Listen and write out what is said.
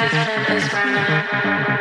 Heaven is running.